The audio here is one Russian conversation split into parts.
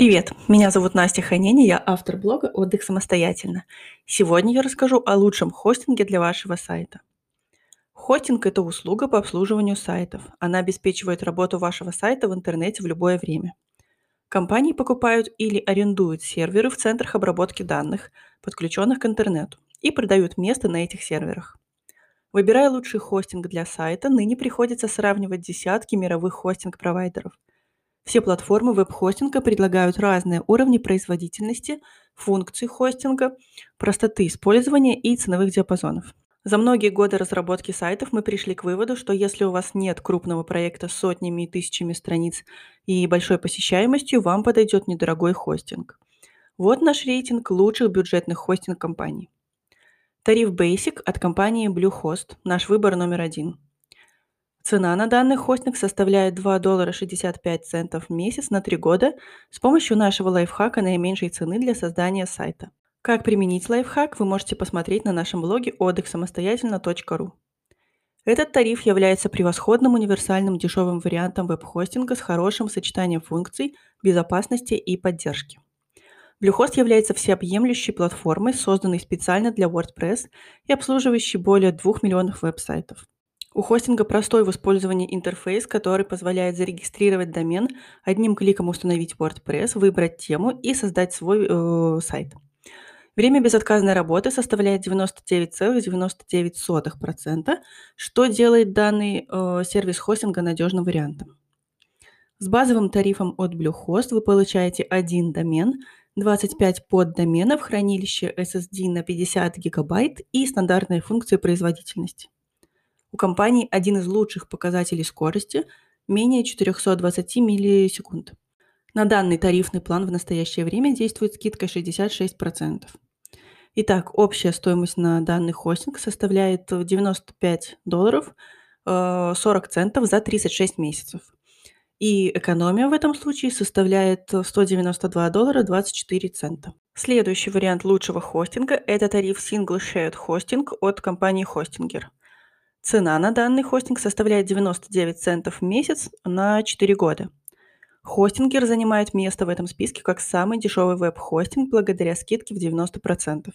Привет, меня зовут Настя Ханени, я автор блога «Отдых самостоятельно». Сегодня я расскажу о лучшем хостинге для вашего сайта. Хостинг – это услуга по обслуживанию сайтов. Она обеспечивает работу вашего сайта в интернете в любое время. Компании покупают или арендуют серверы в центрах обработки данных, подключенных к интернету, и продают место на этих серверах. Выбирая лучший хостинг для сайта, ныне приходится сравнивать десятки мировых хостинг-провайдеров – все платформы веб-хостинга предлагают разные уровни производительности, функций хостинга, простоты использования и ценовых диапазонов. За многие годы разработки сайтов мы пришли к выводу, что если у вас нет крупного проекта с сотнями и тысячами страниц и большой посещаемостью, вам подойдет недорогой хостинг. Вот наш рейтинг лучших бюджетных хостинг-компаний. Тариф Basic от компании Bluehost, наш выбор номер один – Цена на данный хостинг составляет 2 доллара 65 центов в месяц на 3 года с помощью нашего лайфхака наименьшей цены для создания сайта. Как применить лайфхак, вы можете посмотреть на нашем блоге отдыхсамостоятельно.ру. Этот тариф является превосходным универсальным дешевым вариантом веб-хостинга с хорошим сочетанием функций, безопасности и поддержки. Bluehost является всеобъемлющей платформой, созданной специально для WordPress и обслуживающей более 2 миллионов веб-сайтов. У хостинга простой в использовании интерфейс, который позволяет зарегистрировать домен, одним кликом установить WordPress, выбрать тему и создать свой э, сайт. Время безотказной работы составляет 99,99%, что делает данный э, сервис хостинга надежным вариантом. С базовым тарифом от Bluehost вы получаете один домен, 25 поддоменов, хранилище SSD на 50 гигабайт и стандартные функции производительности. У компании один из лучших показателей скорости – менее 420 миллисекунд. На данный тарифный план в настоящее время действует скидка 66%. Итак, общая стоимость на данный хостинг составляет 95 долларов 40 э, центов за 36 месяцев. И экономия в этом случае составляет 192 доллара 24 цента. Следующий вариант лучшего хостинга – это тариф Single Shared Hosting от компании Hostinger – Цена на данный хостинг составляет 99 центов в месяц на 4 года. Хостингер занимает место в этом списке как самый дешевый веб-хостинг благодаря скидке в 90%.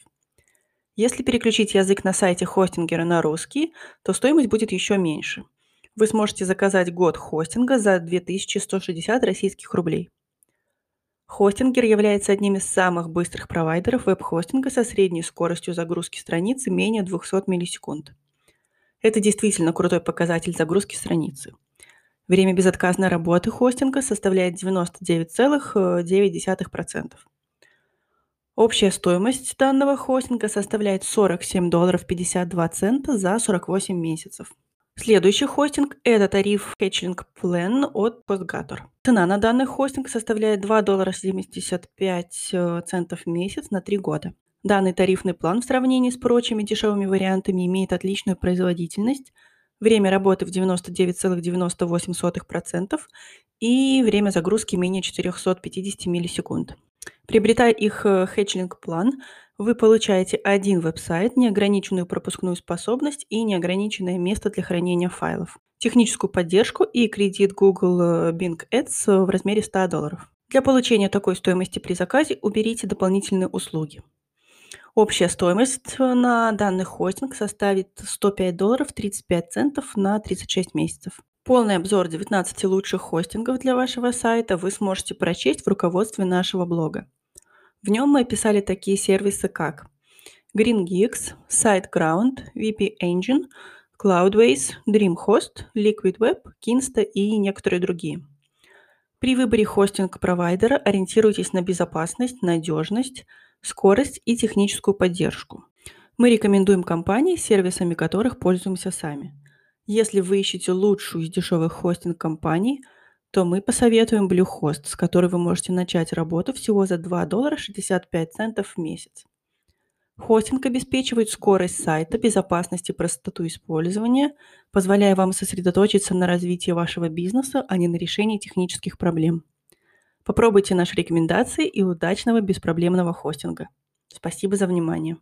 Если переключить язык на сайте хостингера на русский, то стоимость будет еще меньше. Вы сможете заказать год хостинга за 2160 российских рублей. Хостингер является одним из самых быстрых провайдеров веб-хостинга со средней скоростью загрузки страницы менее 200 миллисекунд. Это действительно крутой показатель загрузки страницы. Время безотказной работы хостинга составляет 99,9%. Общая стоимость данного хостинга составляет 47 долларов 52 цента за 48 месяцев. Следующий хостинг – это тариф Hatchling Plan от HostGator. Цена на данный хостинг составляет 2 доллара 75 э, центов в месяц на 3 года. Данный тарифный план в сравнении с прочими дешевыми вариантами имеет отличную производительность, время работы в 99,98% и время загрузки менее 450 миллисекунд. Приобретая их хэтчлинг план, вы получаете один веб-сайт, неограниченную пропускную способность и неограниченное место для хранения файлов, техническую поддержку и кредит Google э, Bing Ads в размере 100 долларов. Для получения такой стоимости при заказе уберите дополнительные услуги. Общая стоимость на данный хостинг составит 105 долларов 35 центов на 36 месяцев. Полный обзор 19 лучших хостингов для вашего сайта вы сможете прочесть в руководстве нашего блога. В нем мы описали такие сервисы, как GreenGeeks, SiteGround, VP Engine, Cloudways, DreamHost, LiquidWeb, Kinsta и некоторые другие. При выборе хостинг-провайдера ориентируйтесь на безопасность, надежность, скорость и техническую поддержку. Мы рекомендуем компании, сервисами которых пользуемся сами. Если вы ищете лучшую из дешевых хостинг-компаний, то мы посоветуем Bluehost, с которой вы можете начать работу всего за 2 доллара 65 центов в месяц. Хостинг обеспечивает скорость сайта, безопасность и простоту использования, позволяя вам сосредоточиться на развитии вашего бизнеса, а не на решении технических проблем. Попробуйте наши рекомендации и удачного беспроблемного хостинга. Спасибо за внимание.